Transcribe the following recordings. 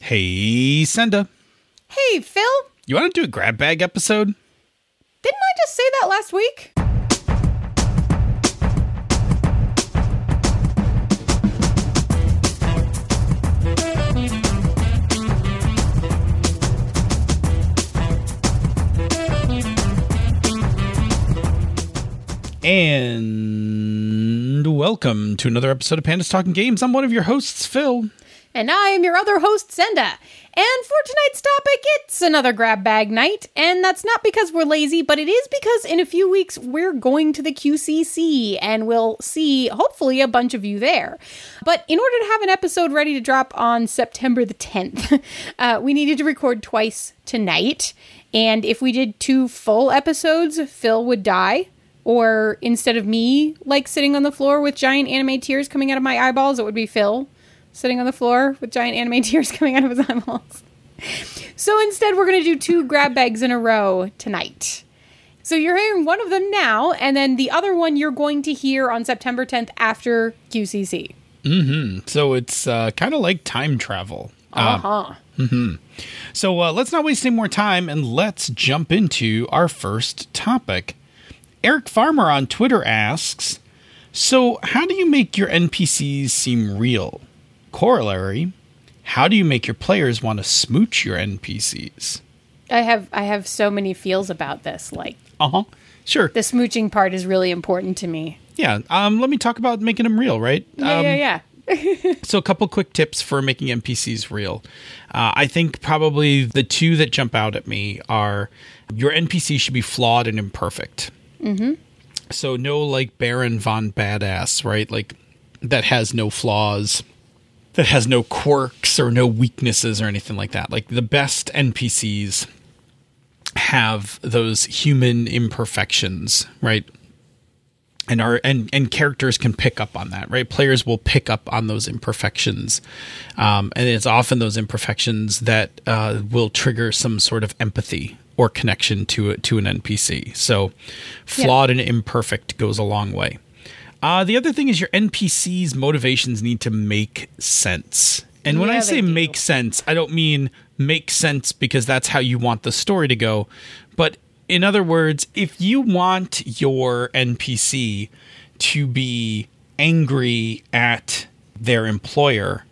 Hey, Senda. Hey, Phil. You want to do a grab bag episode? Didn't I just say that last week? And welcome to another episode of Pandas Talking Games. I'm one of your hosts, Phil. And I am your other host, Senda. And for tonight's topic, it's another grab bag night. And that's not because we're lazy, but it is because in a few weeks we're going to the QCC and we'll see, hopefully, a bunch of you there. But in order to have an episode ready to drop on September the 10th, uh, we needed to record twice tonight. And if we did two full episodes, Phil would die or instead of me like sitting on the floor with giant anime tears coming out of my eyeballs, it would be Phil sitting on the floor with giant anime tears coming out of his eyeballs. So instead, we're going to do two grab bags in a row tonight. So you're hearing one of them now, and then the other one you're going to hear on September 10th after QCC. Mm-hmm. So it's uh, kind of like time travel. Uh huh. mm-hmm. So uh, let's not waste any more time and let's jump into our first topic. Eric Farmer on Twitter asks So, how do you make your NPCs seem real? Corollary How do you make your players want to smooch your NPCs? I have I have so many feels about this. Like, uh huh, sure. The smooching part is really important to me. Yeah. Um. Let me talk about making them real. Right. Yeah. Um, yeah. Yeah. so, a couple quick tips for making NPCs real. Uh, I think probably the two that jump out at me are your NPC should be flawed and imperfect. Mm-hmm. So no like Baron von Badass, right? Like that has no flaws, that has no quirks or no weaknesses or anything like that. Like the best NPCs have those human imperfections, right? And our and and characters can pick up on that, right? Players will pick up on those imperfections, um, and it's often those imperfections that uh, will trigger some sort of empathy or connection to to an NPC. So, flawed yeah. and imperfect goes a long way. Uh, the other thing is your NPC's motivations need to make sense. And when yeah, I say make sense, I don't mean make sense because that's how you want the story to go. But in other words, if you want your NPC to be angry at their employer,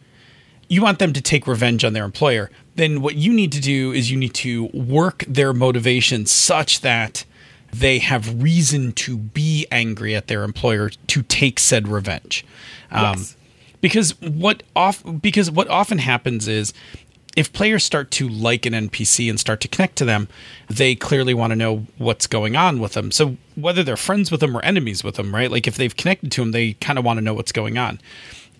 you want them to take revenge on their employer, then what you need to do is you need to work their motivation such that they have reason to be angry at their employer to take said revenge. Um, yes. Because what off because what often happens is if players start to like an NPC and start to connect to them, they clearly want to know what's going on with them. So whether they're friends with them or enemies with them, right? Like if they've connected to them, they kind of want to know what's going on.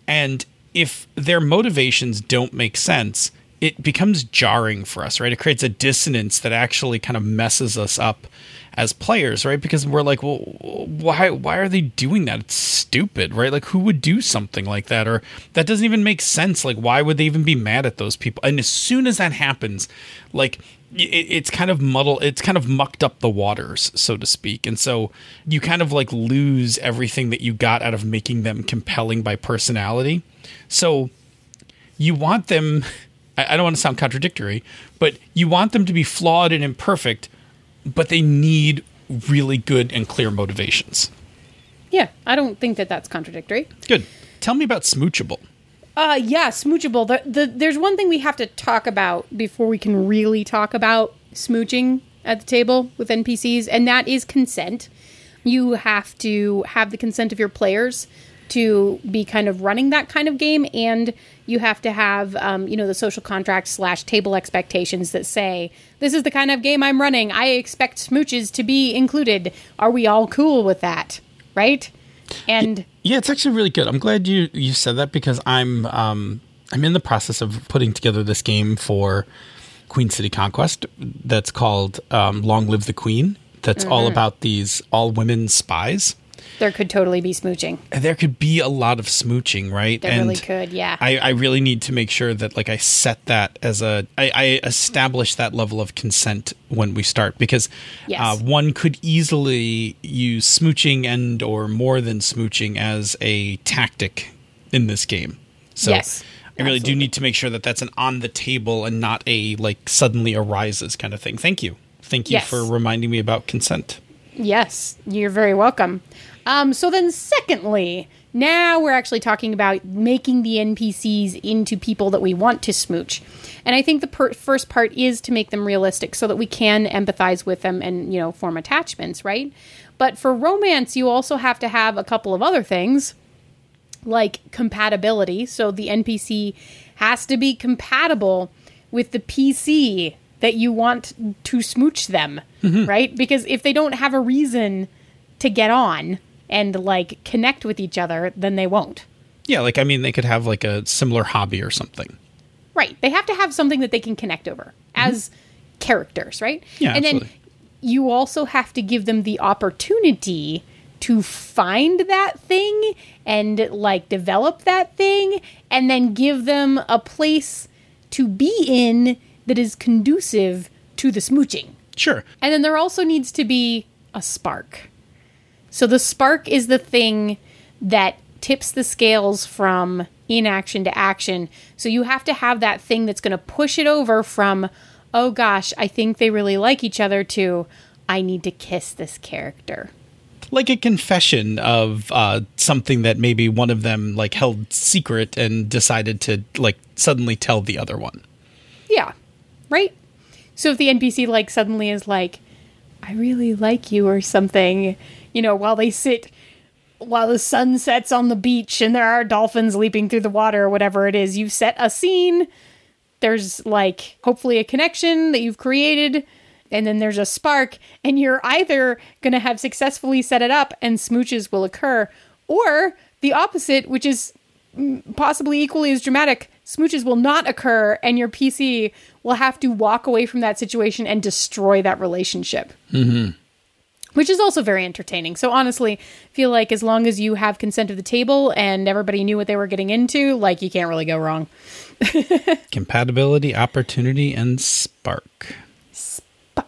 And if their motivations don't make sense, it becomes jarring for us, right? It creates a dissonance that actually kind of messes us up as players, right? Because we're like, well, why why are they doing that? It's stupid, right? Like who would do something like that or that doesn't even make sense. Like why would they even be mad at those people? And as soon as that happens, like it, it's kind of muddled it's kind of mucked up the waters so to speak and so you kind of like lose everything that you got out of making them compelling by personality so you want them I don't want to sound contradictory, but you want them to be flawed and imperfect, but they need really good and clear motivations. Yeah, I don't think that that's contradictory. Good. Tell me about Smoochable. Uh, yeah, Smoochable. The, the, there's one thing we have to talk about before we can really talk about smooching at the table with NPCs, and that is consent. You have to have the consent of your players to be kind of running that kind of game and you have to have um, you know the social contract slash table expectations that say this is the kind of game i'm running. I expect smooches to be included. Are we all cool with that? Right? And yeah it's actually really good. I'm glad you you said that because i'm um i'm in the process of putting together this game for queen city conquest that's called um, long live the queen. That's mm-hmm. all about these all women spies there could totally be smooching. There could be a lot of smooching, right? There and really could, yeah. I, I really need to make sure that like I set that as a I, I establish that level of consent when we start because yes. uh, one could easily use smooching and or more than smooching as a tactic in this game. So yes. I really do need to make sure that that's an on the table and not a like suddenly arises kind of thing. Thank you. Thank you Yes. for reminding me about consent. Yes, you're very welcome. Um, so then, secondly, now we're actually talking about making the NPCs into people that we want to smooch. And I think the per- first part is to make them realistic so that we can empathize with them and, you know, form attachments, right? But for romance, you also have to have a couple of other things like compatibility. So the NPC has to be compatible with the PC that you want to smooch them, right? Because if they don't have a reason to get on and like connect with each other, then they won't. Yeah, like I mean, they could have like a similar hobby or something. Right. They have to have something that they can connect over mm-hmm. as characters, right? Yeah, And then absolutely. you also have to give them the opportunity to find that thing and like develop that thing and then give them a place to be in that is conducive to the smooching. Sure. And then there also needs to be a spark. So the spark is the thing that tips the scales from inaction to action. So you have to have that thing that's going to push it over from, oh gosh, I think they really like each other, to, I need to kiss this character. Like a confession of uh, something that maybe one of them like held secret and decided to like suddenly tell the other one. Yeah. Right? So if the NPC like suddenly is like, I really like you or something, you know, while they sit while the sun sets on the beach and there are dolphins leaping through the water or whatever it is, you've set a scene. There's like hopefully a connection that you've created, and then there's a spark, and you're either gonna have successfully set it up and smooches will occur, or the opposite, which is possibly equally as dramatic, smooches will not occur, and your PC will have to walk away from that situation and destroy that relationship. Mm-hmm. Which is also very entertaining. So honestly, feel like as long as you have consent of the table and everybody knew what they were getting into, like you can't really go wrong. Compatibility, opportunity, and spark. Spark.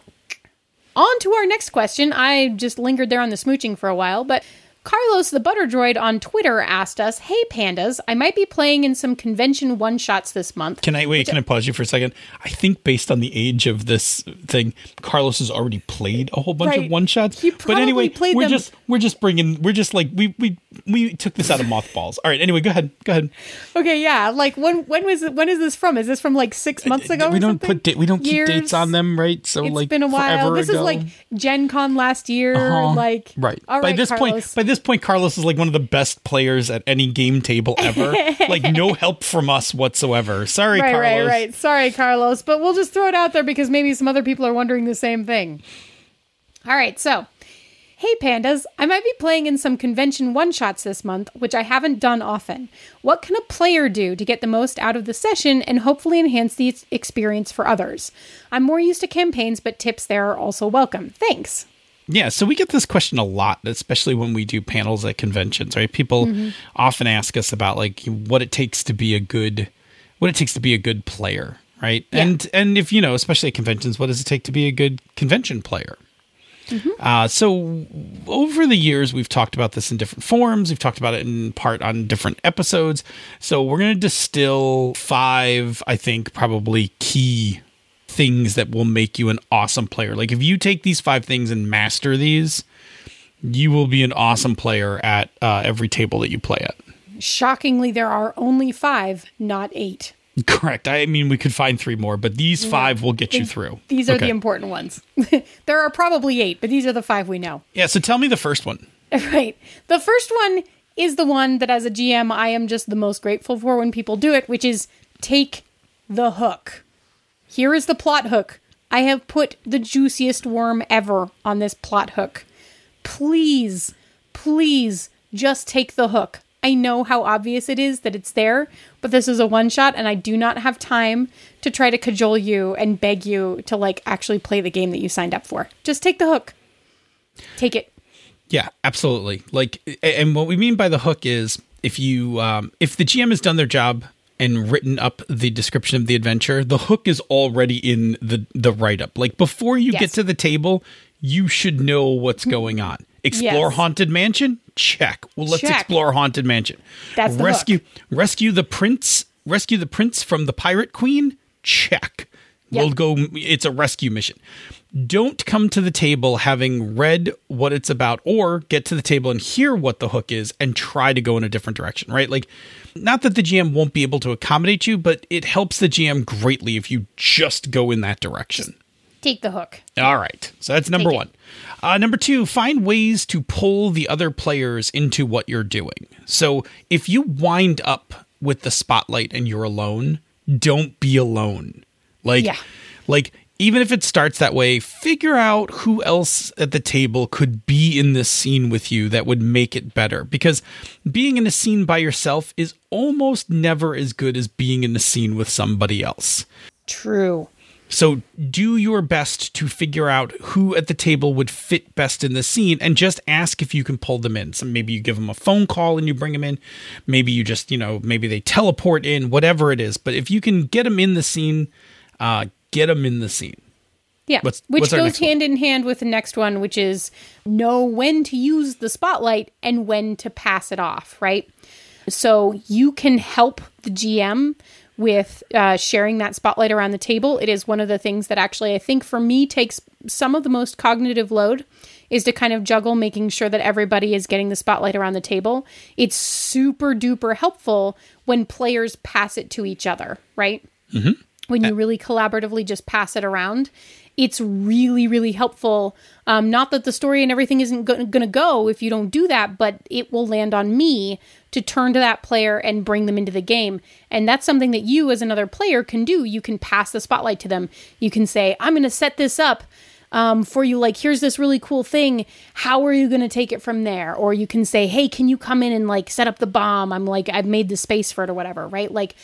On to our next question. I just lingered there on the smooching for a while, but Carlos the Butter Droid on Twitter asked us, Hey pandas, I might be playing in some convention one shots this month. Can I wait? Can I pause you for a second? I think based on the age of this thing, Carlos has already played a whole bunch Right. of one shots. He But anyway, probably played we're them- just we're just bringing we're just like we we we took this out of mothballs. All right. Anyway, go ahead. Go ahead. Okay, yeah. Like when when was it, when is this from? Is this from like six months ago? we or don't something? put da- we don't keep Years? dates on them, right? So It's like been a while. This ago. is like Gen Con last year. Uh-huh. Like right. All by this Carlos. point, by this point, Carlos is like one of the best players at any game table ever. like no help from us whatsoever. Sorry, right, Carlos. right, right. Sorry, Carlos, but we'll just throw it out there because maybe some other people are wondering the same thing. All right, so. Hey pandas, I might be playing in some convention one shots this month, which I haven't done often. What can a player do to get the most out of the session and hopefully enhance the experience for others? I'm more used to campaigns, but tips there are also welcome. Thanks. Yeah, so we get this question a lot, especially when we do panels at conventions, right? People Mm-hmm. often ask us about like what it takes to be a good what it takes to be a good player, right? Yeah. And and if you know, especially at conventions, what does it take to be a good convention player? Mm-hmm. Uh, so over the years, we've talked about this in different forms. We've talked about it in part on different episodes. So we're going to distill five, I think, probably key things that will make you an awesome player. Like if you take these five things and master these, you will be an awesome player at uh, every table that you play at. Shockingly, there are only five, not eight. Correct. I mean, we could find three more, but these five will get you through. These are the important ones. there are probably eight, but these are the five we know. Yeah. So tell me the first one. Right. The first one is the one that, as a GM, I am just the most grateful for when people do it, which is take the hook. Here is the plot hook. I have put the juiciest worm ever on this plot hook. Please, please just take the hook. I know how obvious it is that it's there, but this is a one shot and I do not have time to try to cajole you and beg you to like actually play the game that you signed up for. Just take the hook. Take it. Yeah, absolutely. Like, and what we mean by the hook is if you, um, if the GM has done their job and written up the description of the adventure, the hook is already in the the write up. Like before you get to the table, you should know what's going on. Explore Yes. haunted mansion. Check. Well, let's Check. explore haunted mansion. That's the rescue rescue the prince rescue the prince from the pirate queen. Check. Yeah. We'll go. It's a rescue mission. Don't come to the table having read what it's about, or get to the table and hear what the hook is and try to go in a different direction. Right? Like, not that the GM won't be able to accommodate you, but it helps the GM greatly if you just go in that direction. Take the hook. All right. So that's number Take one. Uh, number two, find ways to pull the other players into what you're doing. So if you wind up with the spotlight and you're alone, don't be alone. Like, Yeah. like even if it starts that way, figure out who else at the table could be in this scene with you that would make it better. Because being in a scene by yourself is almost never as good as being in a scene with somebody else. True. So do your best to figure out who at the table would fit best in the scene and just ask if you can pull them in. So maybe you give them a phone call and you bring them in. Maybe you just, you know, maybe they teleport in, whatever it is. But if you can get them in the scene, uh, get them in the scene. Yeah. What's- which what's goes next one? hand in hand with the next one, which is know when to use the spotlight and when to pass it off, right? So you can help the GM with uh, sharing that spotlight around the table. It is one of the things that actually I think for me takes some of the most cognitive load is to kind of juggle making sure that everybody is getting the spotlight around the table. It's super duper helpful when players pass it to each other, right? When you really collaboratively just pass it around it's really really helpful. Um, not that the story and everything isn't go- going to go if you don't do that but it will land on me to turn to that player and bring them into the game. And that's something that you as another player can do. You can pass the spotlight to them. You can say i'm going to set this up um, for you. Like here's this really cool thing. How are you going to take it from there? Or you can say hey can you come in and like set up the bomb? I'm like i've made the space for it or whatever right? Like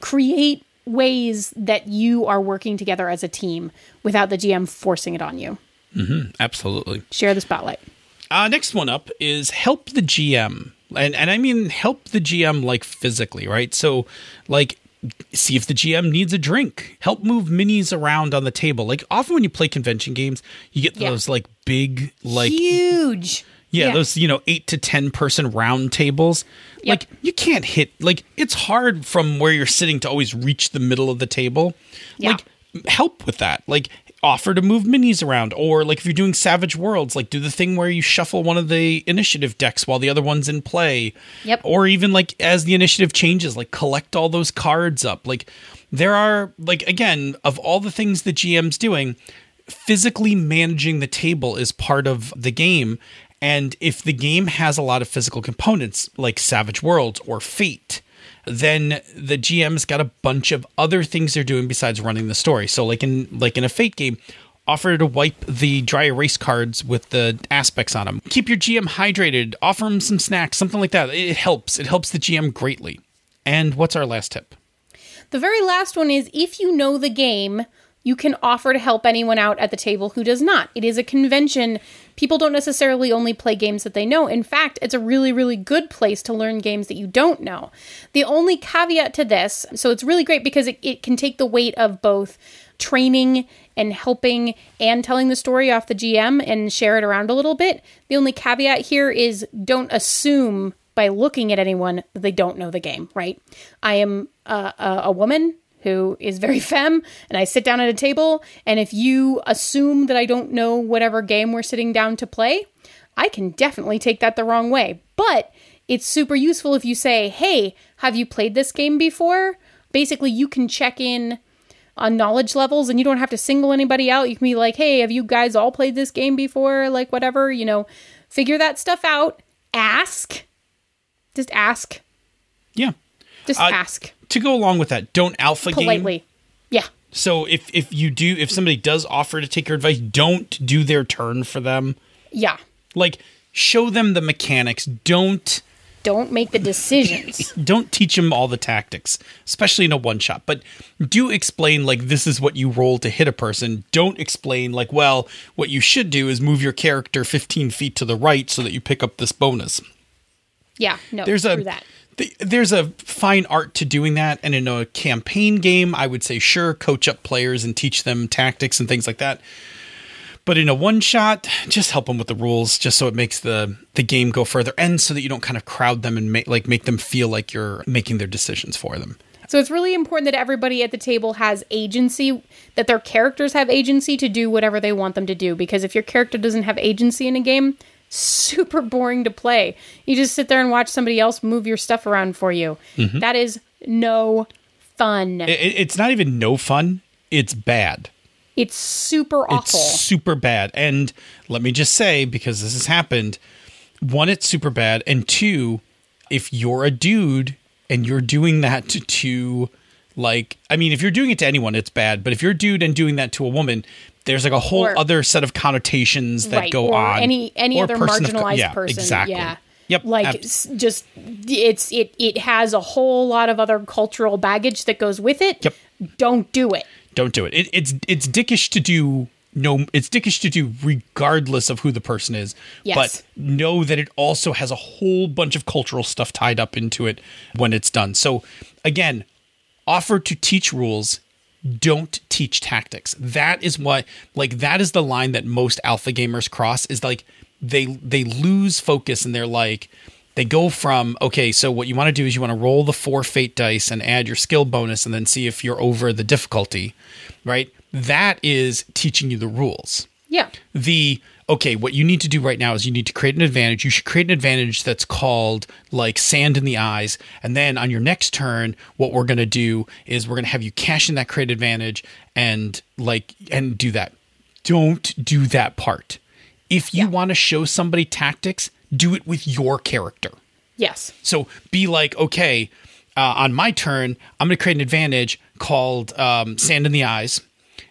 create ways that you are working together as a team without the GM forcing it on you. Absolutely. Share the spotlight. Uh, next one up is help the GM. And, and I mean, help the GM like physically, right? So, like, see if the GM needs a drink. Help move minis around on the table. Like, often when you play convention games, you get Yeah. those like big, like, Huge. Yeah, those, you know, eight to 10 person round tables. Yep. Like, you can't hit, like, it's hard from where you're sitting to always reach the middle of the table. Yeah. Like, help with that. Like, offer to move minis around. Or, like, if you're doing Savage Worlds, like, do the thing where you shuffle one of the initiative decks while the other one's in play. Yep. Or even, like, as the initiative changes, like, collect all those cards up. Like, there are, like, again, of all the things the GM's doing, physically managing the table is part of the game. And if the game has a lot of physical components like Savage Worlds or Fate, then the GM's got a bunch of other things they're doing besides running the story. So like in like in a Fate game, offer to wipe the dry erase cards with the aspects on them. Keep your GM hydrated, offer him some snacks, something like that. It helps. It helps the GM greatly. And what's our last tip? The very last one is if you know the game, you can offer to help anyone out at the table who does not. It is a convention. People don't necessarily only play games that they know. In fact, it's a really, really good place to learn games that you don't know. The only caveat to this, so it's really great because it, it can take the weight of both training and helping and telling the story off the GM and share it around a little bit. The only caveat here is don't assume by looking at anyone that they don't know the game, right? I am a, a, a woman who is very femme and I sit down at a table and if you assume that I don't know whatever game we're sitting down to play, I can definitely take that the wrong way. But it's super useful if you say, "Hey, have you played this game before?" Basically, you can check in on knowledge levels and you don't have to single anybody out. You can be like, "Hey, have you guys all played this game before?" like whatever, you know, figure that stuff out. Ask. Just ask. Yeah. Just Uh, ask To go along with that, don't alpha game. politely. Yeah. So if if you do if somebody does offer to take your advice, don't do their turn for them. Yeah. Like show them the mechanics. Don't Don't make the decisions. don't teach them all the tactics, especially in a one shot. But do explain like this is what you roll to hit a person. Don't explain like, well, what you should do is move your character 15 feet to the right so that you pick up this bonus. Yeah. No. There's a that. Th- there's a fine art to doing that, and in a campaign game, I would say sure, coach up players and teach them tactics and things like that. But in a one shot, just help them with the rules, just so it makes the the game go further, and so that you don't kind of crowd them and make like make them feel like you're making their decisions for them. So it's really important that everybody at the table has agency, that their characters have agency to do whatever they want them to do. Because if your character doesn't have agency in a game, super boring to play. You just sit there and watch somebody else move your stuff around for you. Mm-hmm. That is no fun. It, it's not even no fun. It's bad. it's super awful. It's super bad. And let me just say, because this has happened, one, it's super bad. And two, if you're a dude and you're doing that to, to like, I mean, if you're doing it to anyone, it's bad. But if you're a dude and doing that to a woman, there's like a whole Or- other set of connotations that right, go or on. any any Or other person of marginalized yeah, person. Exactly. Yeah. Yep. Like ab- just it's it it has a whole lot of other cultural baggage that goes with it. Yep. Don't do it. don't do it. it. It's it's dickish to do. No, it's dickish to do regardless of who the person is. Yes. But know that it also has a whole bunch of cultural stuff tied up into it when it's done. So again, offer to teach rules. Don't teach tactics. That is what like that is the line that most alpha gamers cross is like they they lose focus and they're like they go from okay so what you want to do is you want to roll the four fate dice and add your skill bonus and then see if you're over the difficulty right that is teaching you the rules Yeah. the okay what you need to do right now is you need to create an advantage. You should create an advantage that's called like sand in the eyes. And then on your next turn what we're going to do is we're going to have you cash in that create advantage and like and do that. Don't do that part. If you want to show somebody tactics do it with your character. Yes. so be like, okay, uh, on my turn, I'm going to create an advantage called um, Sand in the Eyes.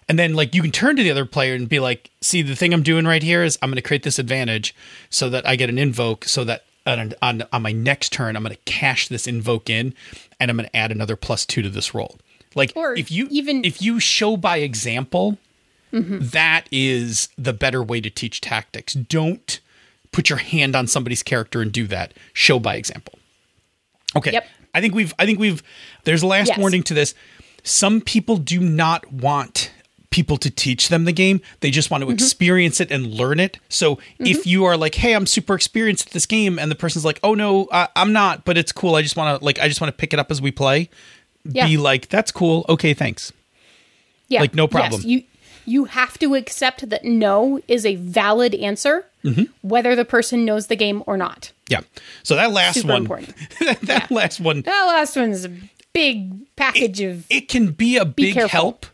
And then, like, you can turn to the other player and be like, see, the thing I'm doing right here is I'm going to create this advantage so that I get an invoke, so that on, on, on my next turn, I'm going to cash this invoke in and I'm going to add another plus two to this roll. Like, Or if you even- if you show by example, mm-hmm. that is the better way to teach tactics. Don't put your hand on somebody's character and do that. Show by example. Okay. Yep. I think we've I think we've there's a last Yes. warning to this. Some people do not want people to teach them the game. They just want to experience it and learn it. So if you are like, "Hey, I'm super experienced at this game," and the person's like, "Oh no, I, I'm not, but it's cool. I just want to like I just want to pick it up as we play." Yeah. Be like, "That's cool. Okay, thanks." Yeah. Like, no Yes, problem. you you have to accept that no is a valid answer, Mm-hmm. whether the person knows the game or not. Yeah. So that last Super one important. that last one That last one's a big package of it can be a big help,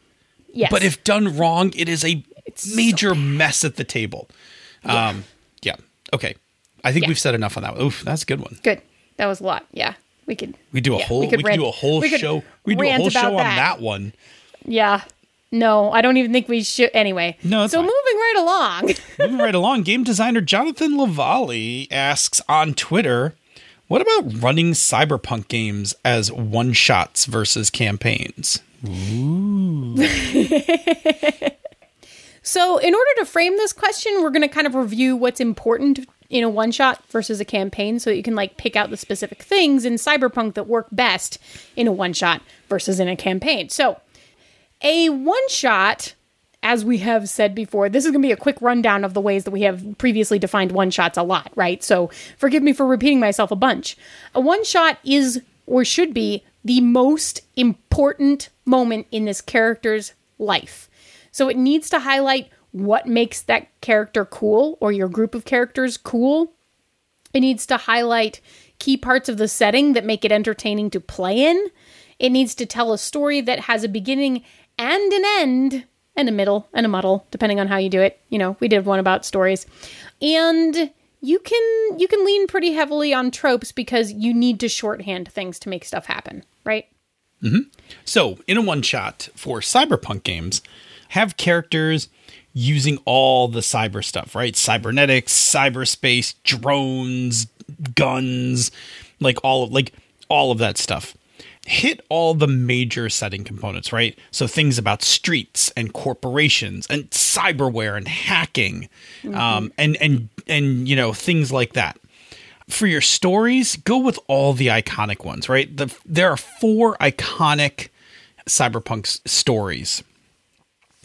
yes. but if done wrong, it is a so major mess at the table. Um, yeah. Okay. I think Yeah. we've said enough on that one. Oof, that's a good one. good, that was a lot. Yeah, we could We do a yeah, whole we could could, rant- do a whole we show. We do a whole show on that. that one. Yeah. No, I don't even think we should. Anyway, No, so fine. moving right along. Moving right along, game designer Jonathan Lavallee asks on Twitter, "What about running cyberpunk games as one shots versus campaigns?" So, in order to frame this question, we're going to kind of review what's important in a one shot versus a campaign so that you can like pick out the specific things in Cyberpunk that work best in a one shot versus in a campaign. So, a one shot, as we have said before, this is going to be a quick rundown of the ways that we have previously defined one shots a lot, right? So, forgive me for repeating myself a bunch. A one shot is or should be the most important moment in this character's life. So it needs to highlight what makes that character cool or your group of characters cool. It needs to highlight key parts of the setting that make it entertaining to play in. It needs to tell a story that has a beginning and an end and a middle and a muddle depending on how you do it. You know, we did one about stories. And you can you can lean pretty heavily on tropes because you need to shorthand things to make stuff happen, right? So, in a one shot for cyberpunk games, have characters using all the cyber stuff, right? Cybernetics, cyberspace, drones, guns, like all of like all of that stuff. Hit all the major setting components, right? So things about streets and corporations and cyberware and hacking, um, and and and you know things like that for your stories, go with all the iconic ones, right? The, there are four iconic cyberpunk stories.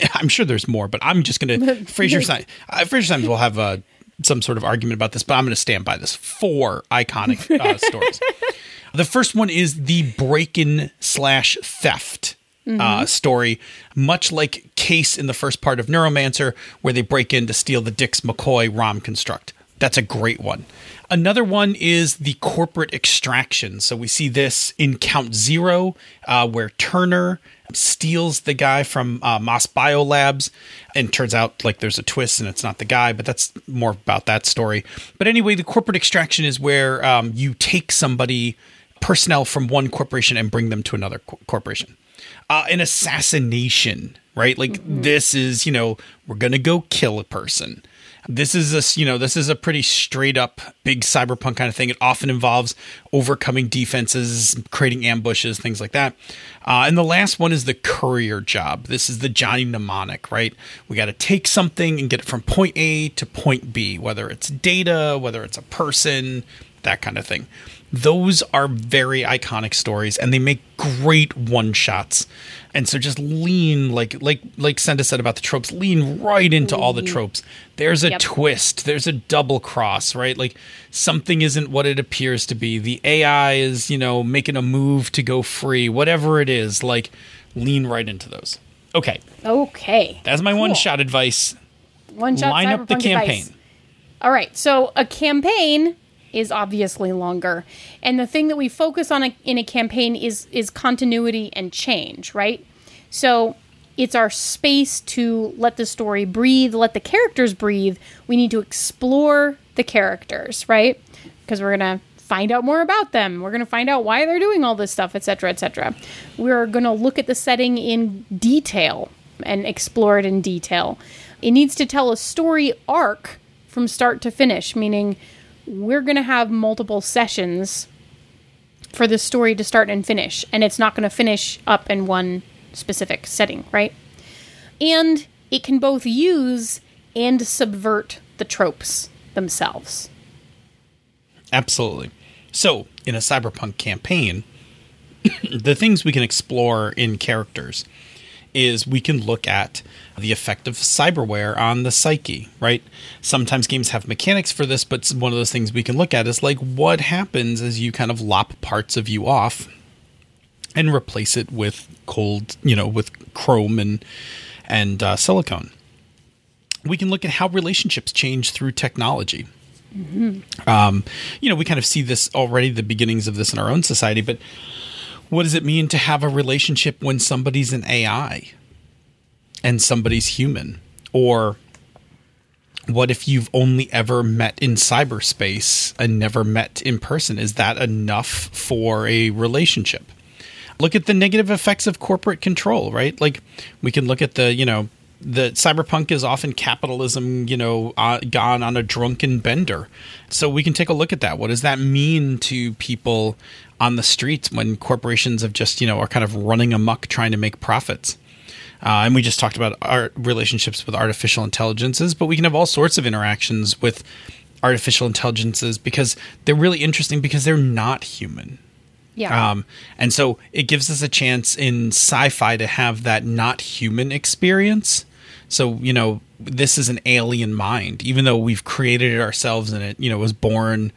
I'm sure there's more, but I'm just going to Fraser Simons. Uh, Fraser Simons will have uh, some sort of argument about this, but I'm going to stand by this. Four iconic uh, stories. The first one is the break in slash theft. Uh, story, much like Case in the first part of Neuromancer, where they break in to steal the Dix McCoy ROM construct. That's a great one. Another one is the corporate extraction. So we see this in Count Zero, uh, where Turner steals the guy from uh, Maas Biolabs, and turns out like there's a twist and it's not the guy, but that's more about that story. But anyway, the corporate extraction is where um, you take somebody, personnel from one corporation, and bring them to another co- corporation. Uh, an assassination, right? Like this is, you know, we're gonna go kill a person. This is a, you know, this is a pretty straight up big cyberpunk kind of thing. It often involves overcoming defenses, creating ambushes, things like that. Uh, and the last one is the courier job. This is the Johnny mnemonic, right? We got to take something and get it from point A to point B, whether it's data, whether it's a person, that kind of thing. Those are very iconic stories, and they make great one shots. And so just lean like like like Senda said about the tropes, lean right into all the tropes. There's a Yep. twist, there's a double cross, right? Like something isn't what it appears to be. The AI is, you know, making a move to go free, whatever it is, like lean right into those. Okay, Okay. that's my one shot advice. One shot Line up the campaign. advice. All right. So a campaign is obviously longer, and the thing that we focus on a, in a campaign is is continuity and change, right? So it's our space to let the story breathe, let the characters breathe. We need to explore the characters, right? Because we're gonna find out more about them. We're going to find out why they're doing all this stuff, etc., etc. We're going to look at the setting in detail and explore it in detail. It needs to tell a story arc from start to finish, meaning we're going to have multiple sessions for the story to start and finish, and it's not going to finish up in one specific setting, right? And it can both use and subvert the tropes themselves. Absolutely. So, in a cyberpunk campaign, the things we can explore in characters is we can look at the effect of cyberware on the psyche, right? Sometimes games have mechanics for this, but one of those things we can look at is like what happens as you kind of lop parts of you off and replace it with cold, you know, with chrome and and uh, silicone. We can look at how relationships change through technology. Um, you know, we kind of see this already, the beginnings of this in our own society, but what does it mean to have a relationship when somebody's an AI and somebody's human? Or what if you've only ever met in cyberspace and never met in person? Is that enough for a relationship? Look at the negative effects of corporate control, right? Like we can look at the, you know, the cyberpunk is often capitalism, you know, uh, gone on a drunken bender. So we can take a look at that. What does that mean to people on the streets when corporations have just, you know, are kind of running amok trying to make profits? Uh, and we just talked about our relationships with artificial intelligences, but we can have all sorts of interactions with artificial intelligences because they're really interesting because they're not human. Yeah. Um, and so it gives us a chance in sci-fi to have that not human experience. So you know, this is an alien mind, even though we've created it ourselves and it, you know, was born,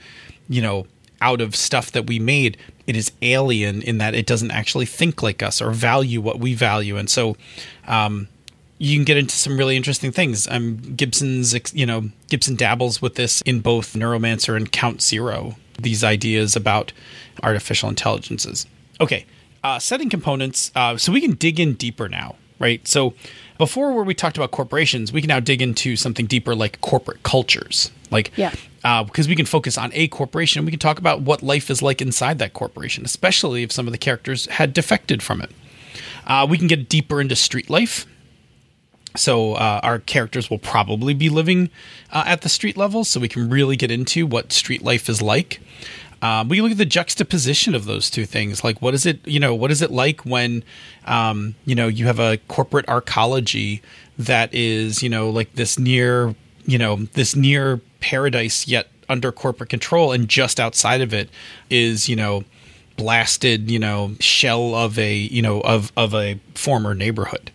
you know, out of stuff that we made. It is alien in that it doesn't actually think like us or value what we value, and so. Um, you can get into some really interesting things. Um, Gibson's, you know, Gibson dabbles with this in both Neuromancer and Count Zero. These ideas about artificial intelligences. Okay, uh, setting components. Uh, so we can dig in deeper now, right? So before, where we talked about corporations, we can now dig into something deeper, like corporate cultures. Like, Yeah. because we can focus on a corporation, and we can talk about what life is like inside that corporation, especially if some of the characters had defected from it. Uh, we can get deeper into street life. So uh, our characters will probably be living uh, at the street level, so we can really get into what street life is like. Um, we look at the juxtaposition of those two things. Like, what is it? You know, what is it like when, um, you know, you have a corporate arcology that is, you know, like this near, you know, this near paradise yet under corporate control, and just outside of it is, you know, blasted, you know, shell of a, you know, of of a former neighborhood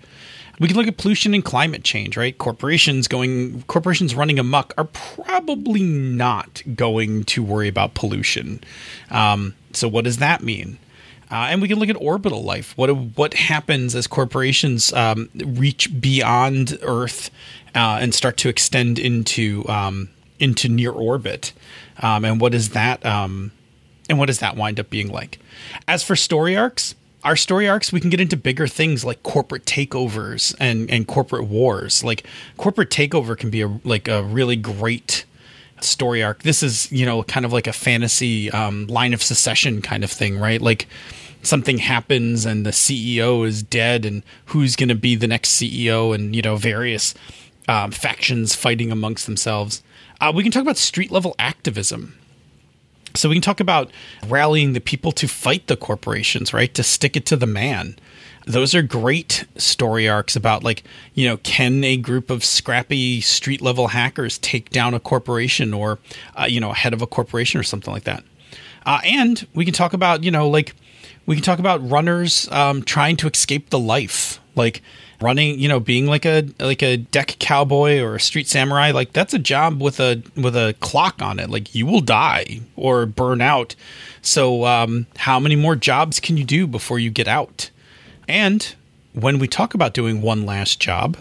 We can look at pollution and climate change, right? Corporations going, corporations running amok are probably not going to worry about pollution. Um, so, what does that mean? Uh, and we can look at orbital life. What what happens as corporations um, reach beyond Earth uh, and start to extend into um, into near orbit? Um, and what is that? Um, and what does that wind up being like? As for story arcs, our story arcs we can get into bigger things like corporate takeovers and and corporate wars. Like corporate takeover can be a like a really great story arc. This is you know kind of like a fantasy um, line of secession kind of thing, right? Like something happens and the CEO is dead, and who's going to be the next CEO, and you know various um, factions fighting amongst themselves. Uh, we can talk about street level activism. So we can talk about rallying the people to fight the corporations, right? To stick it to the man. Those are great story arcs about like, you know, can a group of scrappy street level hackers take down a corporation or, uh, you know, head of a corporation or something like that. Uh, and we can talk about, you know, like we can talk about runners um, trying to escape the life, like running, you know, being like a like a deck cowboy or a street samurai. Like that's a job with a with a clock on it. Like you will die or burn out. So um, how many more jobs can you do before you get out? And when we talk about doing one last job,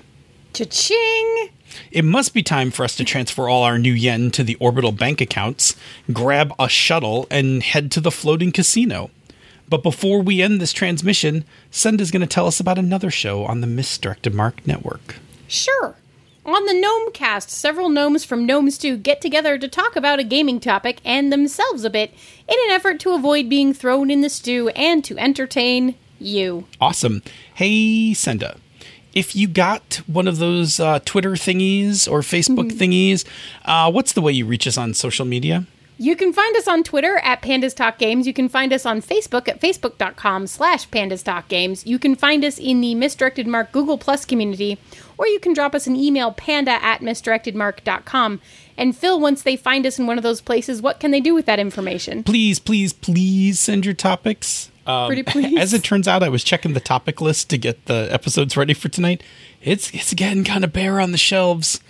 cha-ching. It must be time for us to transfer all our new yen to the orbital bank accounts, grab a shuttle, and head to the floating casino. But before we end this transmission, Senda's going to tell us about another show on the Misdirected Mark Network. Sure. On the Gnome Cast, several gnomes from Gnome Stew get together to talk about a gaming topic and themselves a bit in an effort to avoid being thrown in the stew and to entertain you. Awesome. Hey, Senda. If you got one of those uh, Twitter thingies or Facebook thingies, uh, what's the way you reach us on social media? You can find us on Twitter at Pandas Talk Games. You can find us on Facebook at facebook.com slash Pandas Talk Games. You can find us in the Misdirected Mark Google Plus community, or you can drop us an email, panda at misdirectedmark.com. And Phil, once they find us in one of those places, what can they do with that information? Please, please, please send your topics. Um, Pretty please. As it turns out, I was checking the topic list to get the episodes ready for tonight. It's it's getting kind of bare on the shelves.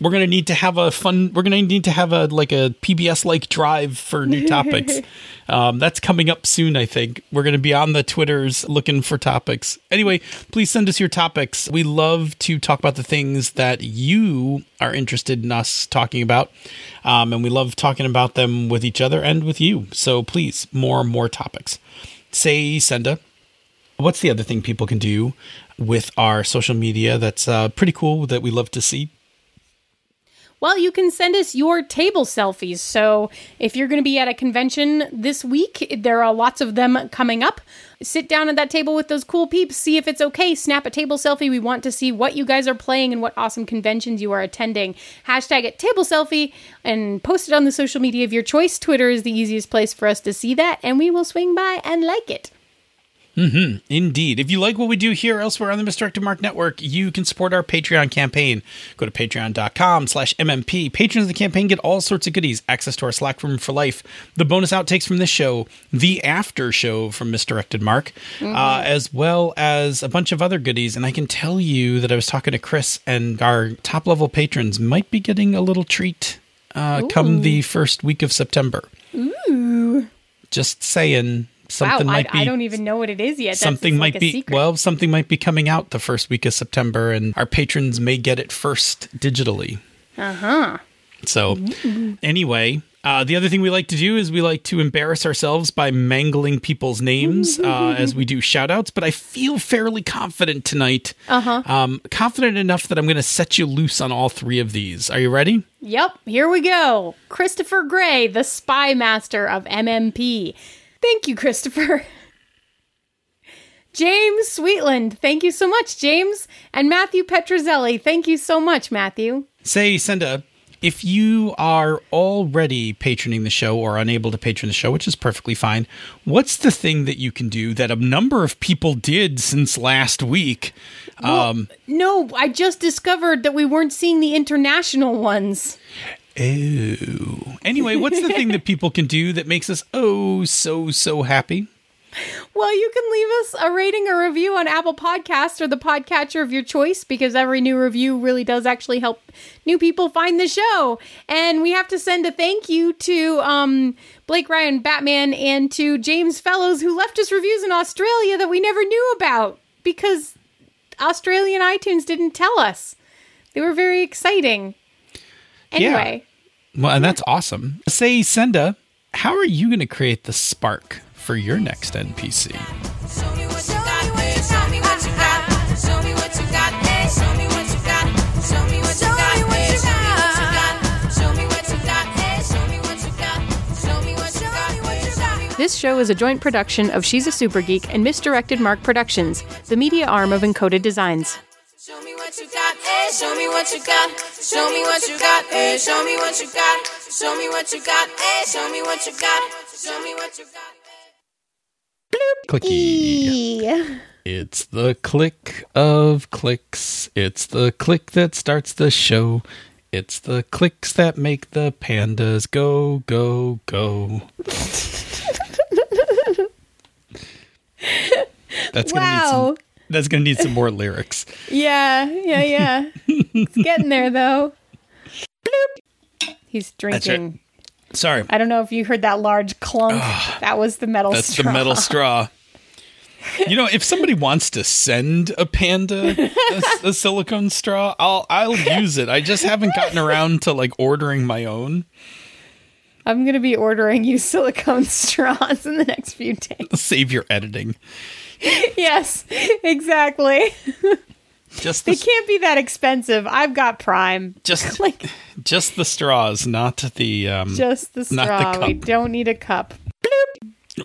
We're gonna need to have a fun. We're gonna need to have a like a PBS like drive for new topics. um, that's coming up soon. I think we're gonna be on the Twitters looking for topics. Anyway, please send us your topics. We love to talk about the things that you are interested in us talking about, um, and we love talking about them with each other and with you. So please, more and more topics. Say Senda. What's the other thing people can do with our social media that's uh, pretty cool that we love to see? Well, you can send us your table selfies. So if you're going to be at a convention this week, there are lots of them coming up. Sit down at that table with those cool peeps, see if it's okay. Snap a table selfie. We want to see what you guys are playing and what awesome conventions you are attending. Hashtag it table selfie and post it on the social media of your choice. Twitter is the easiest place for us to see that, and we will swing by and like it. Indeed. If you like what we do here elsewhere on the Misdirected Mark Network, you can support our Patreon campaign. Go to patreon.com slash MMP. Patrons of the campaign get all sorts of goodies, access to our Slack room for life, the bonus outtakes from this show, the after show from Misdirected Mark, uh, as well as a bunch of other goodies. And I can tell you that I was talking to Chris and our top level patrons might be getting a little treat uh, come the first week of September. Ooh. Just saying. Something wow, I, might be I don't even know what it is yet. Something might like be secret. well something might be coming out the first week of september and our patrons may get it first digitally Uh-huh. so anyway uh, the other thing we like to do is we like to embarrass ourselves by mangling people's names uh, as we do shout outs but i feel fairly confident tonight Uh-huh. um, confident enough that i'm going to set you loose on all three of these are you ready Yep, here we go. Christopher Gray, the spy master of MMP. Thank you, Christopher. James Sweetland, thank you so much, James. And Matthew Petrozelli, thank you so much, Matthew. say senda if you are already patroning the show or unable to patron the show which is perfectly fine what's the thing that you can do that a number of people did since last week um No, I just discovered that we weren't seeing the international ones. Oh anyway what's the thing that people can do that makes us oh so so happy Well, you can leave us a rating or review on Apple Podcasts or the podcatcher of your choice because every new review really does actually help new people find the show. And we have to send a thank you to um, Blake Ryan Batman and to James Fellows who left us reviews in Australia that we never knew about because Australian iTunes didn't tell us. They were very exciting. Anyway, Well, and that's awesome. Say, Senda, how are you going to create the spark for your next NPC? Eh, eh, eh, eh, eh, This show is a joint production of She's a Super Geek and Misdirected Mark Productions, the media arm of Encoded Designs. Show me what you got, eh? Show me what you got. Show me what you got, eh? Show me what you got. Show me what you got, eh? Show me what you got. Show me what you got. Clicky. It's the click of clicks. It's the click that starts the show. It's the clicks that make the pandas go, go, go. That's gonna need Wow. some. That's gonna need some more lyrics. Yeah, yeah, yeah. it's getting there though. Bloop. He's drinking. Sorry, I don't know if you heard that large clunk. that was the metal that's straw. the metal straw. You know, if somebody wants to send a panda a, a silicone straw, I'll I'll use it. I just haven't gotten around to like ordering my own. I'm gonna be ordering you silicone straws in the next few days. Save your editing. yes, exactly. Just They the, can't be that expensive. I've got Prime. just Like just the straws, not the um. just the Not the straw. we don't need a cup.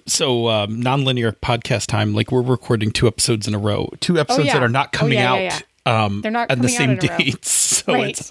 so um, nonlinear podcast time. Like we're recording two episodes in a row, two episodes Oh, yeah. that are not Oh, coming yeah, yeah, out. Um, They're not on the same dates. So right. it's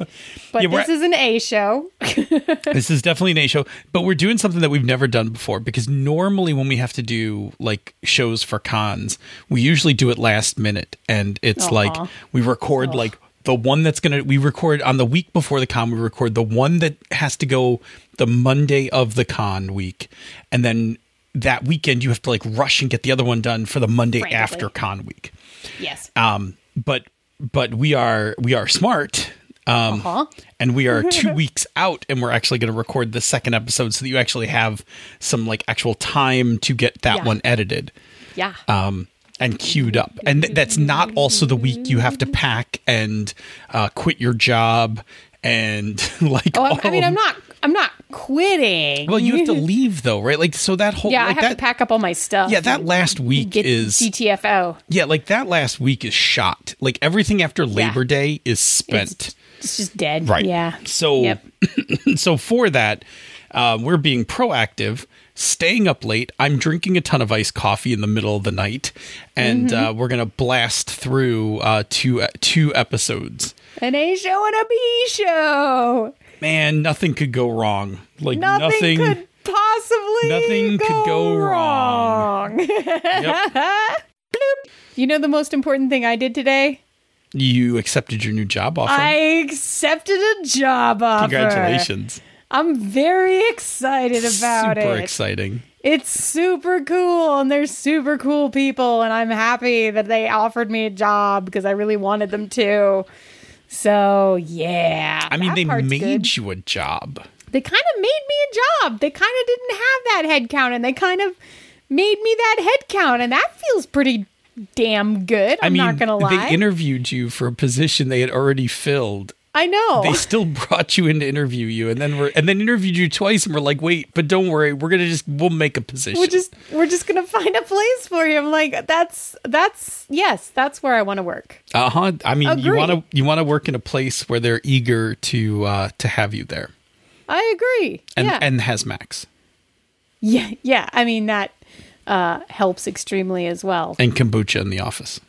But Yeah, this is an A show. this is definitely an A show, but we're doing something that we've never done before because normally when we have to do like shows for cons, we usually do it last minute and it's like we record like the one that's going to we record on the week before the con we record the one that has to go the Monday of the con week and then that weekend you have to like rush and get the other one done for the Monday Frantically. after con week. yes. Um but but we are we are smart um Uh-huh. and we are two weeks out and we're actually going to record the second episode so that you actually have some like actual time to get that Yeah. one edited Yeah. um and queued up and th- that's not also the week you have to pack and uh quit your job and like oh, I mean, I'm not. I'm not quitting. well you have to leave though right like so that whole yeah, like I have that to pack up all my stuff. yeah that last week Get is GTFO. yeah like that last week is shot like everything after labor day is spent It's just dead. Right. Yeah. So, Yep. so for that, uh, we're being proactive, staying up late. I'm drinking a ton of iced coffee in the middle of the night, and Mm-hmm. uh, we're gonna blast through uh, two two episodes. An A show and a B show. Man, nothing could go wrong. Like Nothing, nothing. could possibly nothing could go wrong. wrong. Yep. you know the most important thing I did today? You accepted your new job offer. I accepted a job offer. Congratulations! I'm very excited about Super it. exciting. It's super cool and they're super cool people and I'm happy that they offered me a job because I really wanted them to. So, yeah. I mean, they made good. you a job. They kind of made me a job. They kind of didn't have that head count and they kind of made me that head count and that feels pretty damn good. I'm I mean, not going to lie. they interviewed you for a position they had already filled, I know. they still brought you in to interview you and then we're and then interviewed you twice and we're like wait but don't worry we're gonna just we'll make a position we're just we're just going to find a place for you. I'm like that's that's yes, that's where I want to work. uh-huh i mean you want to you want to work in a place where they're eager to uh to have you there I agree. and yeah. and has max Yeah, yeah. I mean that uh, helps extremely as well. and kombucha in the office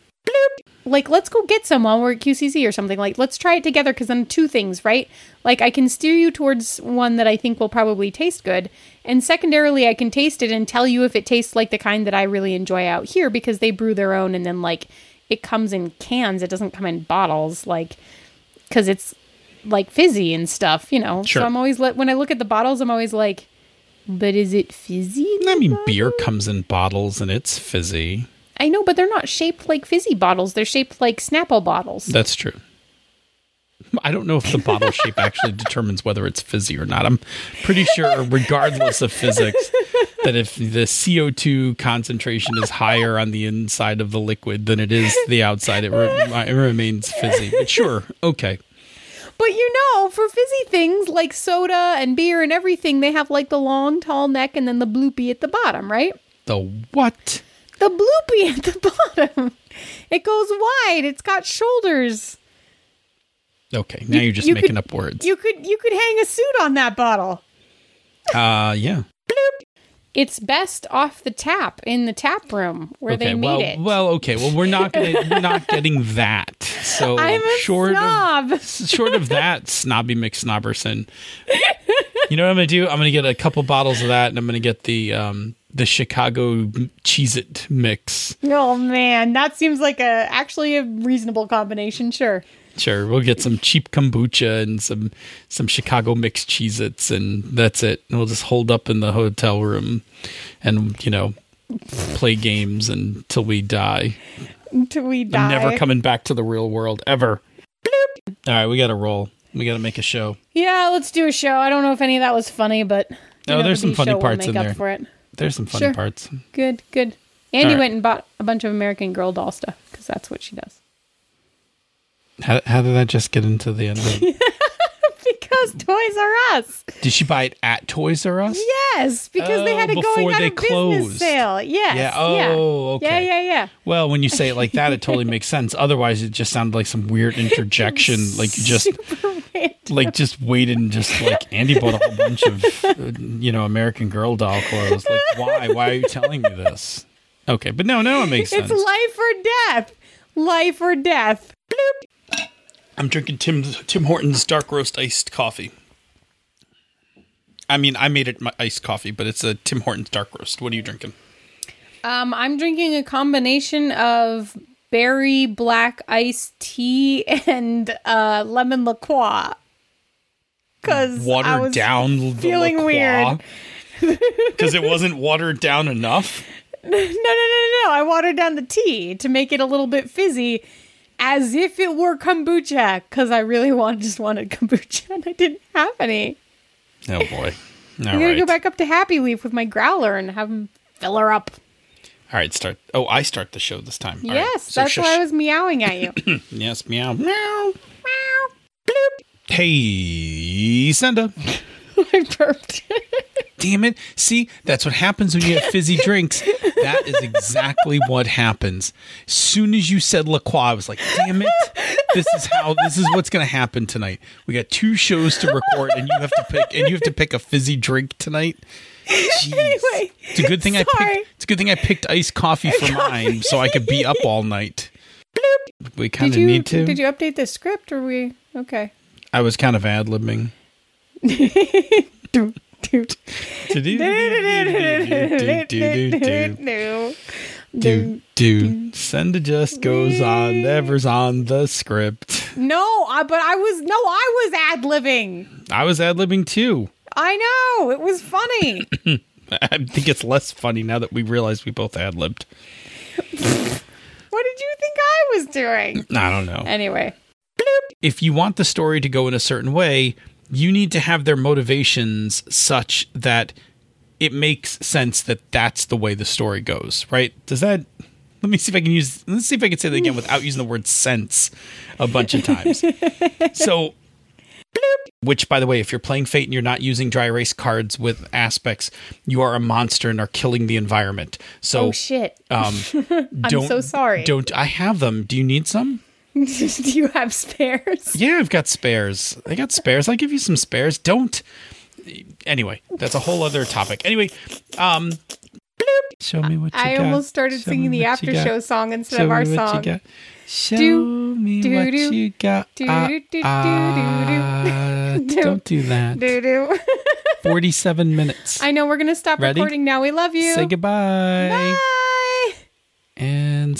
Like, let's go get some while we're at QCC or something. Like, let's try it together because then two things, right? Like, I can steer you towards one that I think will probably taste good, and secondarily, I can taste it and tell you if it tastes like the kind that I really enjoy out here because they brew their own, and then like it comes in cans. It doesn't come in bottles, like because it's like fizzy and stuff, you know. Sure. So I'm always let when I look at the bottles, I'm always like, But is it fizzy? I mean, bottle? beer comes in bottles and it's fizzy. I know, but they're not shaped like fizzy bottles. They're shaped like Snapple bottles. That's true. I don't know if the bottle shape actually determines whether it's fizzy or not. I'm pretty sure, regardless of physics, that if the CO2 concentration is higher on the inside of the liquid than it is the outside, it, re- it remains fizzy. But sure, okay. But you know, for fizzy things like soda and beer and everything, they have like the long, tall neck and then the bloopy at the bottom, right? The what? The bloopy at the bottom. It goes wide. It's got shoulders. Okay, now you're just you making could- up words. You could you could hang a suit on that bottle. uh, yeah. Bloop. It's best off the tap in the tap room where Okay, they made well, it. well, okay. Well, we're not gonna, we're not getting that. So I'm a short snob. of short of that, snobby McSnobberson. You know what I'm gonna do? I'm gonna get a couple bottles of that, and I'm gonna get the um the Chicago Cheez It mix. oh man, that seems like a actually a reasonable combination. Sure. Sure, we'll get some cheap kombucha and some some Chicago mixed Cheez Its, and that's it. And we'll just hold up in the hotel room, and you know, play games until we die. Until we die. I'm never coming back to the real world ever. All right, we got to roll. We got to make a show. Yeah, let's do a show. I don't know if any of that was funny, but Oh, there's the some funny parts make in there. There's some funny Sure. parts. Good, good. Andy right. went and bought a bunch of American Girl doll stuff because that's what she does. How, how did that just get into the end? Because Toys R Us. did she buy it at Toys R Us? Yes, because they Oh, had a going out they of business sale. Yes. Yeah, oh, okay. Yeah, yeah, yeah. Well, when you say it like that, it totally makes sense. Otherwise, it just sounded like some weird interjection, like you just Super like just waited and just like Andy bought a whole bunch of uh, you know American Girl doll clothes. Like, why? Why are you telling me this? Okay, but no, no, it makes sense. It's life or death. Life or death. I'm drinking Tim Tim Hortons dark roast iced coffee. I mean, I made it my iced coffee, but it's a Tim Hortons dark roast. What are you drinking? Um, I'm drinking a combination of berry black iced tea and uh, lemon LaCroix. Because I Watered was down, the feeling weird. because it wasn't watered down enough. No, no, no, no, no. I watered down the tea to make it a little bit fizzy, as if it were kombucha. Because I really wanted, just wanted kombucha, and I didn't have any. Oh boy! All I'm gonna right, go back up to Happy Leaf with my growler and have him fill her up. all right. Start. Oh, I start the show this time. All right, yes, so that's shush. why I was meowing at you. Yes, meow, meow. Meow. Bloop. Hey, Senda. I burped. Damn it. See, that's what happens when you have fizzy drinks. That is exactly what happens. As soon as you said La Croix, I was like, damn it. This is how this is what's gonna happen tonight. We got two shows to record and you have to pick and you have to pick a fizzy drink tonight. Jeez. Anyway, it's a good thing I picked it's a good thing I picked iced coffee for mine so I could be up all night. We kind of need to. did you update the script or we okay? I was kind of ad libbing. Do, do. Do. Senda just goes on. Never's on the script. No, I, but I was no, I was ad libbing. I was ad libbing too. I know it was funny. I think it's less funny now that we realize we both ad libbed. what did you think I was doing? I don't know. Anyway, If you want the story to go in a certain way, you need to have their motivations such that it makes sense that that's the way the story goes, right? Does that let me see if I can use let's see if I can say that again without using the word sense a bunch of times. so which by the way, if you're playing Fate and you're not using dry erase cards with aspects, you are a monster and are killing the environment. So oh shit! um don't so sorry. Don't I have them? Do you need some? Do you have spares? Yeah, I've got spares. I got spares. I'll give you some spares. Don't. Anyway, that's a whole other topic. Anyway, um, show me what you I got. almost started Show singing the after show song instead Show of our me what song. You got. Show Do, me do, what do. you got. Do, Ah, do, do, do, ah, do, do. Don't do that. Doo doo. Forty-seven minutes. I know we're gonna stop Ready? recording now. We love you. Say goodbye. Bye. And